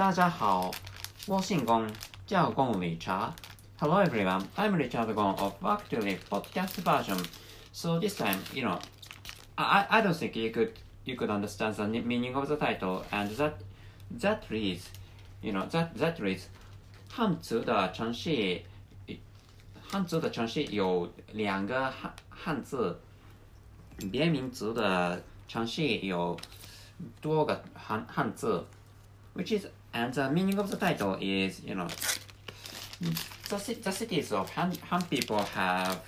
大家好，我姓龚，叫龚理查。Hello everyone, I'm Richard Gong of Actually podcast version. So this time, you know, I I don't think you could you could understand the meaning of the title, and that that reads, you know, that that reads，汉字的程序，汉字的程序有两个汉汉字，别名字的程序有多个汉汉字，which is and the meaning of the title is, you know, the, the cities of Han, Han people have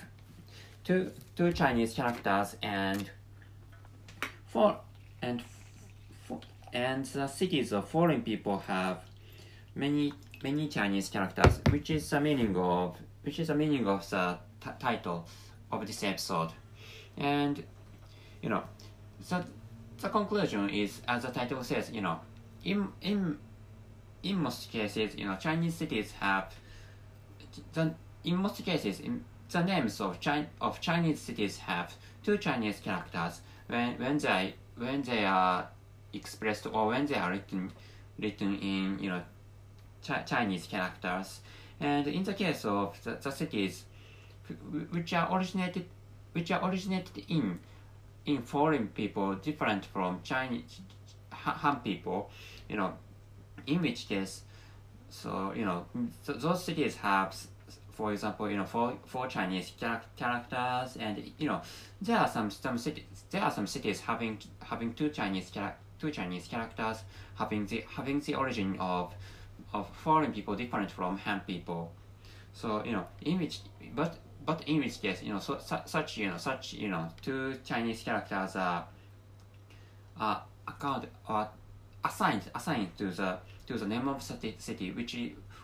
two two Chinese characters and for and and the cities of foreign people have many many Chinese characters, which is the meaning of which is the meaning of the title of this episode, and you know, the the conclusion is as the title says, you know, in in in most cases, you know, Chinese cities have the in most cases in the names of Chi- of Chinese cities have two Chinese characters when when they when they are expressed or when they are written written in you know Ch- Chinese characters. And in the case of the, the cities which are originated which are originated in in foreign people different from Chinese Han people, you know, in which case, so you know, th- those cities have, for example, you know, four, four Chinese char- characters, and you know, there are some some cities there are some cities having having two Chinese two Chinese characters, having the having the origin of of foreign people different from Han people. So you know, in which but but in which case, you know, so, su- such you know such you know two Chinese characters are are account or assigned assigned to the to the name of the city, which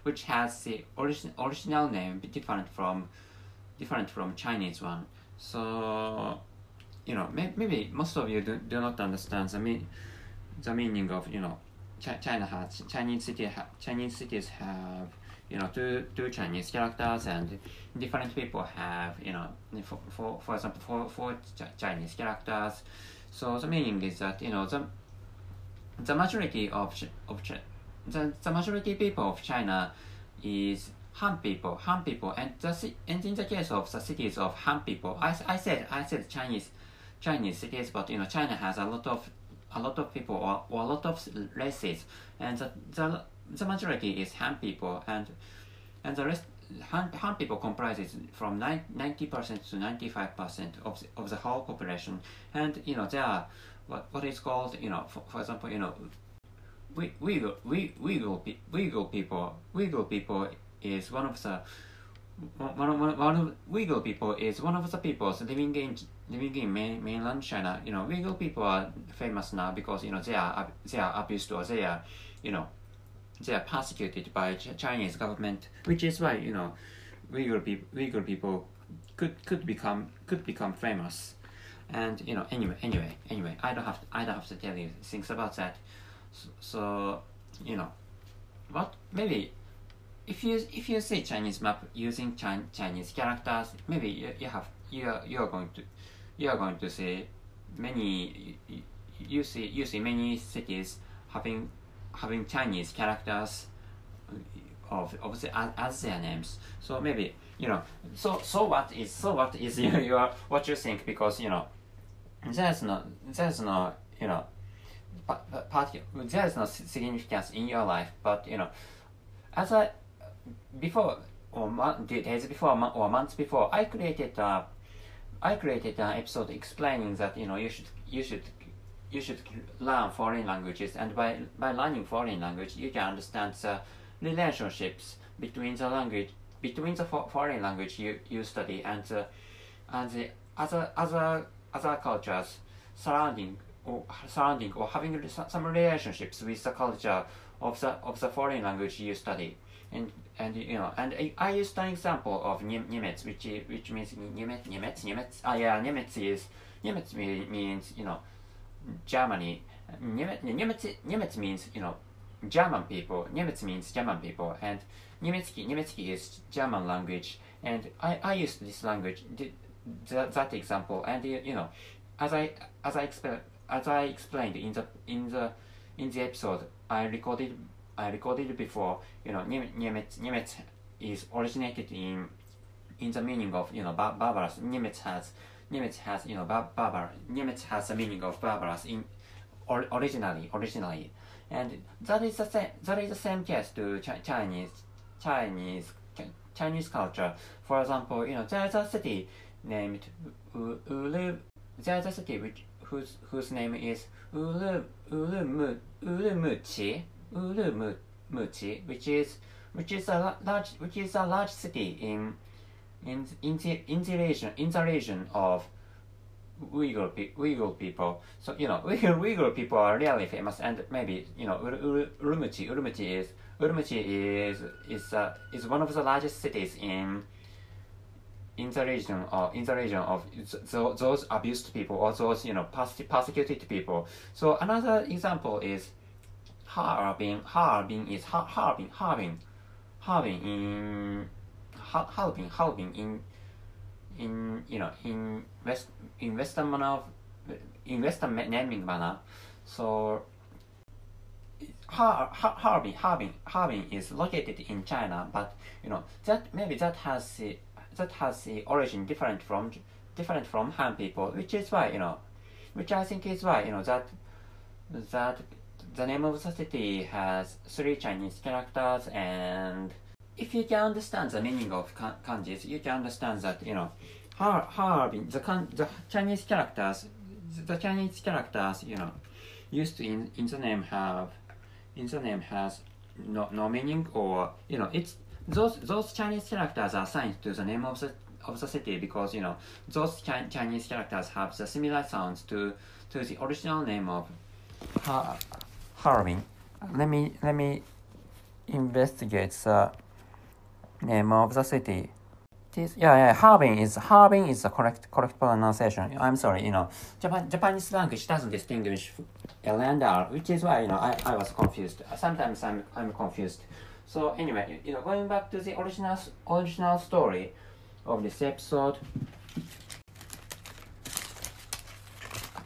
which has the origin, original name different from different from Chinese one. So you know may, maybe most of you do, do not understand the mean the meaning of you know Ch- China has Chinese city ha, Chinese cities have you know two two Chinese characters and different people have you know for for, for example four, four Ch- Chinese characters. So the meaning is that you know the the majority of of the, the majority people of China is Han people, Han people, and the and in the case of the cities of Han people, I, I said I said Chinese Chinese cities, but you know China has a lot of a lot of people or, or a lot of races, and the, the the majority is Han people, and and the rest Han, Han people comprises from 90 percent to 95 percent of the, of the whole population, and you know there are what what is called you know for, for example you know we Uyghur we Uyghur people Uyghur people is one of the one of, one of Uyghur people is one of the peoples living in living in main, mainland China. You know, Uyghur people are famous now because you know they are they are abused or they are you know they are persecuted by Chinese government, which is why you know Uyghur people Uyghur people could could become could become famous. And you know, anyway, anyway, anyway, I don't have to, I don't have to tell you things about that. So, you know, what maybe if you if you see Chinese map using Chin, Chinese characters, maybe you, you have you are, you are going to you are going to see many you, you see you see many cities having having Chinese characters of of the as, as their names. So maybe you know. So so what is so what is your, your what you think because you know there's no there's no you know part there's no significance in your life but you know as I before or days before or months before I created a I created an episode explaining that you know you should you should you should learn foreign languages and by by learning foreign language you can understand the relationships between the language between the foreign language you, you study and the and the other other other cultures surrounding or surrounding or having some relationships with the culture of the of the foreign language you study. And and you know and I, I used an example of Niemiec which which means Niemiec Niemiec Niemiec ah yeah Niemiec is Niemiec means you know Germany. Niemiec Niemiec, Niemiec means you know German people. Niemiec means German people. And Niemiecki Niemiecki is German language. And I, I used this language that, that example. And you know as I as I explained as I explained in the in the in the episode I recorded I recorded before, you know, Niemiec, Niemiec is originated in in the meaning of you know bar- barbarous. Niemiec has Niemiec has you know bar- barbar. Niemiec has the meaning of barbarous in or, originally originally, and that is the same. That is the same case to Ch- Chinese Chinese Chinese culture. For example, you know there's a city named Ulu. There's a city which whose whose name is Ulu Ulu Urumqi Urumqi, which is which is a large which is a large city in in in the, in the region in the region of Uyghur, Uyghur people. So you know Uyghur, Uyghur people are really famous, and maybe you know Urumqi Urumqi is Urumqi is is uh, is one of the largest cities in in the region or in the region of those abused people or those you know persecuted people. So another example is Harbin. Harbin is Harbin. Harbin. Harbin in Harbin. Harbin in in you know in west in western manner in western naming manner. So Har, Har, Harbin, Harbin, Harbin is located in China, but you know that maybe that has that has the origin different from different from Han people, which is why you know, which I think is why you know that that the name of the city has three Chinese characters, and if you can understand the meaning of kanjis, you can understand that you know, Har Harbin the the Chinese characters, the Chinese characters you know, used in in the name have in the name has no no meaning or you know it's those those Chinese characters are assigned to the name of the of the city because you know those Chi Chinese characters have the similar sounds to to the original name of ha. Let me let me investigate the name of the city. This, yeah, yeah, Harbin is Harbin is the correct correct pronunciation. I'm sorry, you know, Japan Japanese language doesn't distinguish L and R, which is why you know I, I was confused. Sometimes I'm I'm confused so anyway, you know, going back to the original original story of this episode.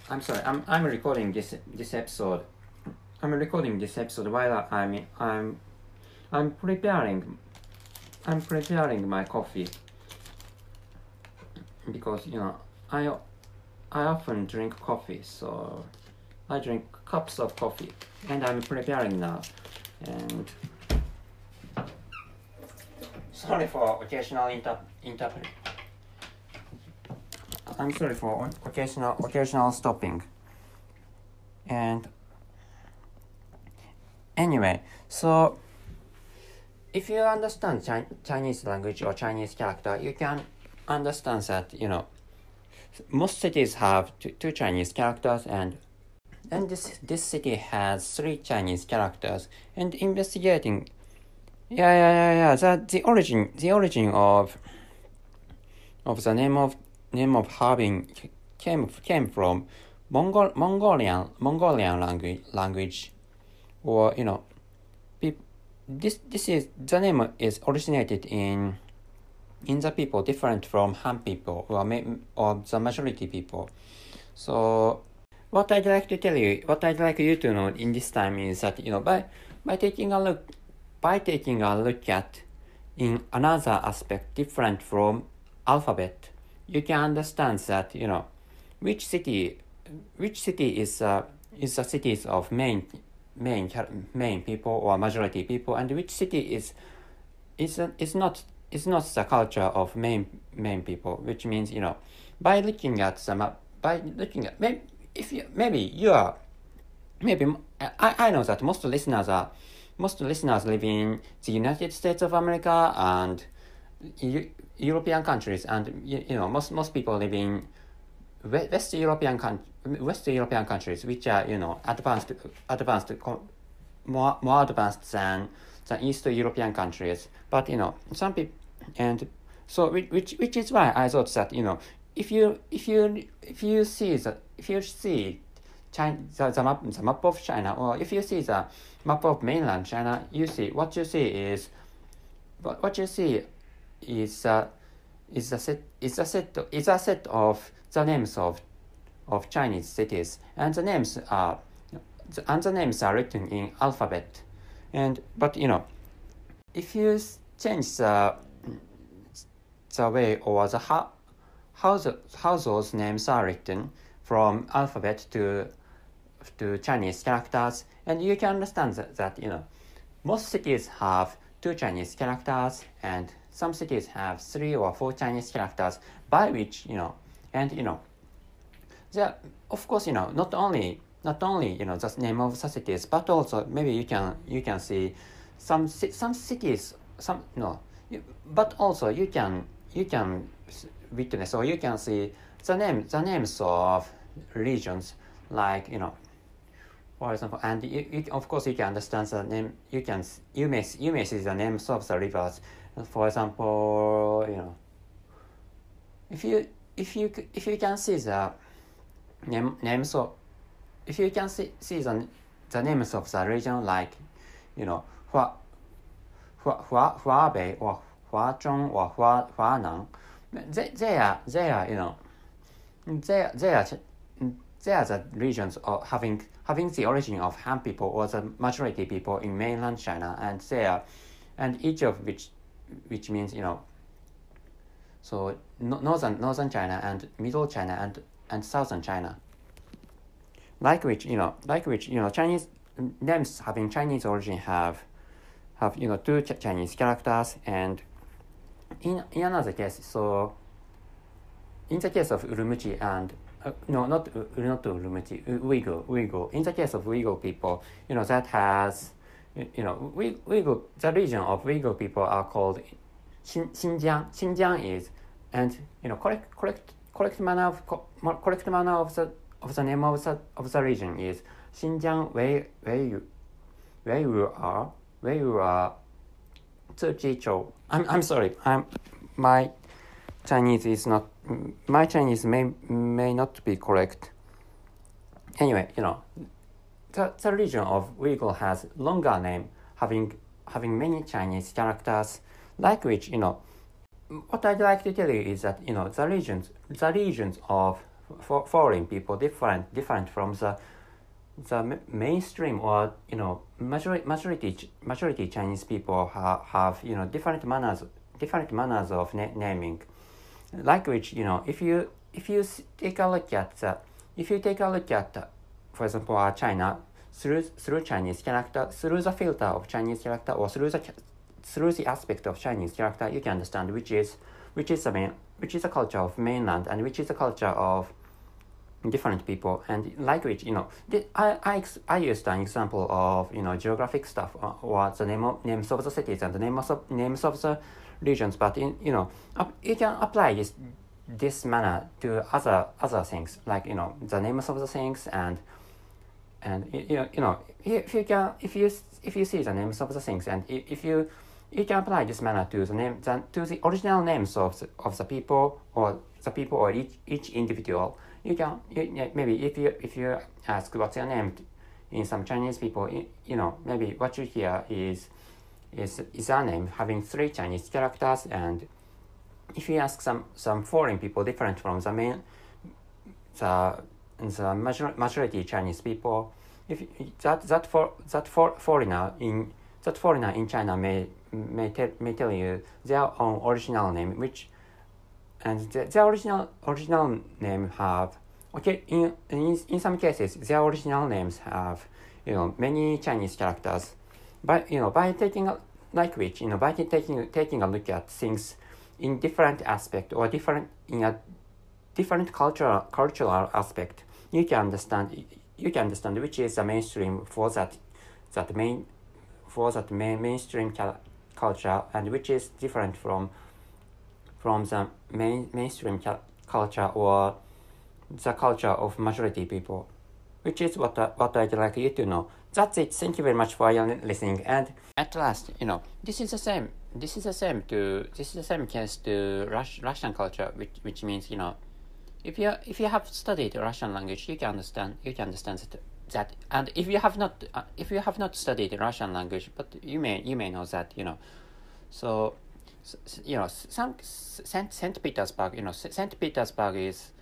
I'm sorry, I'm I'm recording this this episode. I'm recording this episode while I'm I'm I'm preparing I'm preparing my coffee because you know I I often drink coffee, so I drink cups of coffee, and I'm preparing now, and sorry for occasional inter interpret. I'm sorry for occasional occasional stopping. And anyway, so if you understand Chi Chinese language or Chinese character, you can understand that you know most cities have two Chinese characters and and this this city has three Chinese characters and investigating yeah, yeah, yeah, yeah. That the origin, the origin of of the name of name of Harbin came came from Mongol Mongolian Mongolian language language, or you know, this this is the name is originated in in the people different from Han people or or the majority people. So what I'd like to tell you, what I'd like you to know in this time is that you know by by taking a look by taking a look at in another aspect different from alphabet, you can understand that you know which city which city is uh, is the cities of main main main people or majority people and which city is is is not is not the culture of main main people which means you know by looking at the map by looking at maybe if you maybe you are maybe I, I know that most listeners are most listeners live in the United States of America and European countries, and you, you know most most people live in West European West European countries, which are you know advanced advanced more more advanced than than East European countries. But you know some people and so which which is why I thought that you know if you if you if you see that if you see China, the, the, map, the map of China, or if you see the map of mainland China, you see what you see is what, what you see is uh, is a set is a set is a set of the names of of Chinese cities, and the names are and the names are written in alphabet, and but you know if you change the the way or the how how the how those names are written from alphabet to to Chinese characters, and you can understand that, that you know most cities have two Chinese characters, and some cities have three or four Chinese characters, by which you know, and you know, there of course you know not only not only you know the name of the cities, but also maybe you can you can see some some cities some no, but also you can you can witness or you can see the name the names of regions like you know for example and you, you, of course you can understand the name you can you may you may see the names of the rivers. For example you know if you if you if you can see the name names of if you can see, see the, the names of the region like you know Hua, Hua, Hua, Huabei or Huazhong or Hua, Huanan they, they are they are you know they, they are they are the regions of having having the origin of Han people or the majority people in mainland China, and they are, and each of which, which means you know. So northern northern China and middle China and and southern China. Like which you know, like which you know, Chinese names having Chinese origin have, have you know two Ch Chinese characters and. In in another case, so. In the case of Urumqi and uh, no, not uh, not Urumqi, Uyghur, Uyghur. In the case of Uyghur people, you know that has, you know, Uyghur, the region of Uyghur people are called Xinjiang. Xinjiang is, and you know, correct, correct, correct manner of correct manner of the of the name of the of the region is Xinjiang, where where you where you are, where you are. Zhejichou. I'm I'm sorry. I'm my Chinese is not my Chinese may may not be correct. Anyway, you know, the, the region of Uyghur has longer name, having having many Chinese characters, like which you know. What I'd like to tell you is that you know the regions the regions of for foreign people different different from the the mainstream or you know majority majority majority Chinese people have, have you know different manners different manners of na naming which you know if you if you take a look at the, if you take a look at the, for example uh, China through through Chinese character through the filter of Chinese character or through the through the aspect of Chinese character you can understand which is which is the main which is the culture of mainland and which is the culture of different people and which you know. The, I, I, I used an example of you know geographic stuff or, or the name of names of the cities and the names of names of the regions, but in you know you can apply this this manner to other other things like you know the names of the things and and you know, you know if you can if you if you see the names of the things and if you you can apply this manner to the name the, to the original names of the, of the people or the people or each each individual. You can you, maybe if you if you ask what's your name in some Chinese people you, you know maybe what you hear is is, is a name having three Chinese characters and if you ask some, some foreign people different from the main the, the major, majority Chinese people if that that for that for foreigner in that foreigner in China may may, may tell you their own original name which and the, their original original name have okay in, in in some cases their original names have you know many Chinese characters by you know by taking a like which you know by taking taking a look at things in different aspect or different in a different cultural cultural aspect you can understand you can understand which is the mainstream for that that main for that main mainstream culture and which is different from from the main mainstream culture or the culture of majority people which is what, what I'd like you to know. That's it. Thank you very much for listening. And at last, you know, this is the same. This is the same to this is the same case to Rus- Russian culture, which which means you know, if you if you have studied Russian language, you can understand you can understand that. that and if you have not uh, if you have not studied Russian language, but you may you may know that you know, so you know, Saint Saint Petersburg, you know, Saint Petersburg is,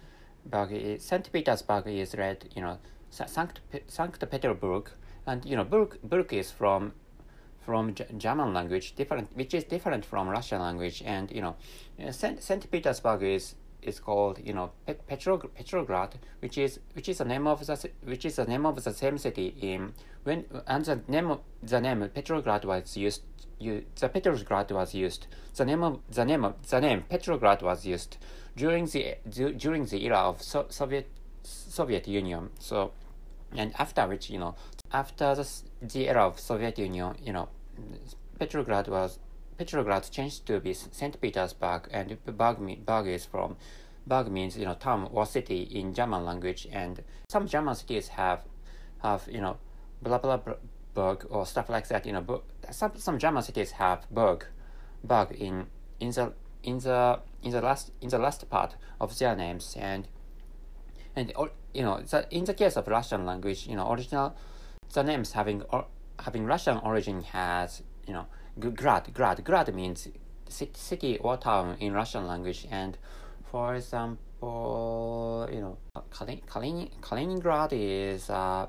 Saint Petersburg is read, you know, Saint Sankt Petersburg, and you know, Burg, Burg is from from German language, different, which is different from Russian language, and you know, uh, Saint, Saint Petersburg is is called you know Pet- Petrog- Petrograd, which is which is the name of the which is the name of the same city in when and the name of, the name Petrograd was used. You, the Petrograd was used. The name of the name of the name Petrograd was used during the during the era of so, Soviet Soviet Union. So, and after which you know after the, the era of Soviet Union, you know, Petrograd was Petrograd changed to be Saint Petersburg, and Berg, Berg is from Berg means you know town or city in German language, and some German cities have have you know blah blah Berg or stuff like that. You know, some some German cities have Berg, Berg in in the in the in the last in the last part of their names, and and you know the, in the case of Russian language, you know original the names having or, having Russian origin has you know grad grad grad means city or town in Russian language. And for example you know Kalin, Kalin, Kaliningrad is uh,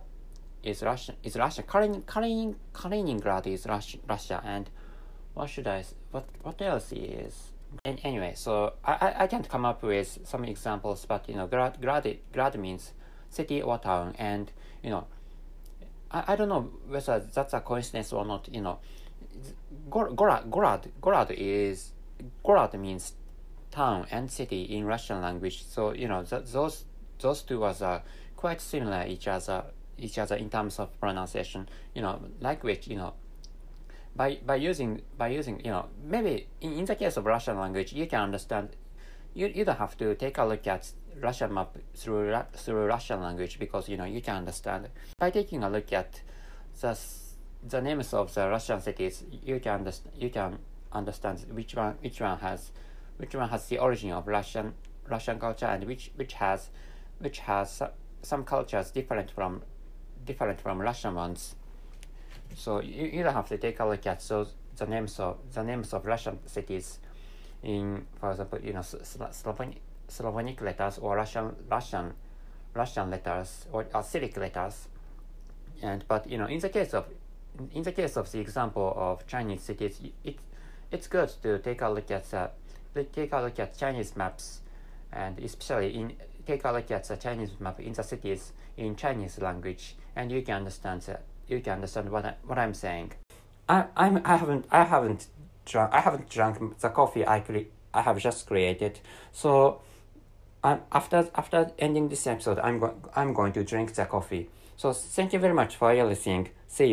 is Russian is Russia. Kalin, Kalin, Kaliningrad is Russia, Russia. And what should I what what else is and anyway so I, I, I can't come up with some examples but you know grad grad grad means city or town. And you know I, I don't know whether that's a coincidence or not. You know, Gorod Gorod Gorod is Gorod means town and city in Russian language. So you know th- those those two are uh, quite similar each other each other in terms of pronunciation. You know, which you know by by using by using you know maybe in, in the case of Russian language you can understand you you don't have to take a look at Russian map through through Russian language because you know you can understand by taking a look at the the names of the Russian cities you can understand you can understand which one which one has which one has the origin of Russian Russian culture and which which has which has some cultures different from different from Russian ones. So you, you don't have to take a look at those the names of the names of Russian cities in for example you know Slovenia Slavonic letters or Russian Russian Russian letters or uh, Cyrillic letters. And but you know, in the case of in the case of the example of Chinese cities, it it's good to take a look at the take a look at Chinese maps, and especially in take a look at the Chinese map in the cities in Chinese language, and you can understand the, you can understand what I, what I'm saying. I I'm I haven't I haven't drunk I haven't drunk the coffee I cre- I have just created, so I'm, after after ending this episode, I'm going I'm going to drink the coffee. So thank you very much for your listening. See you.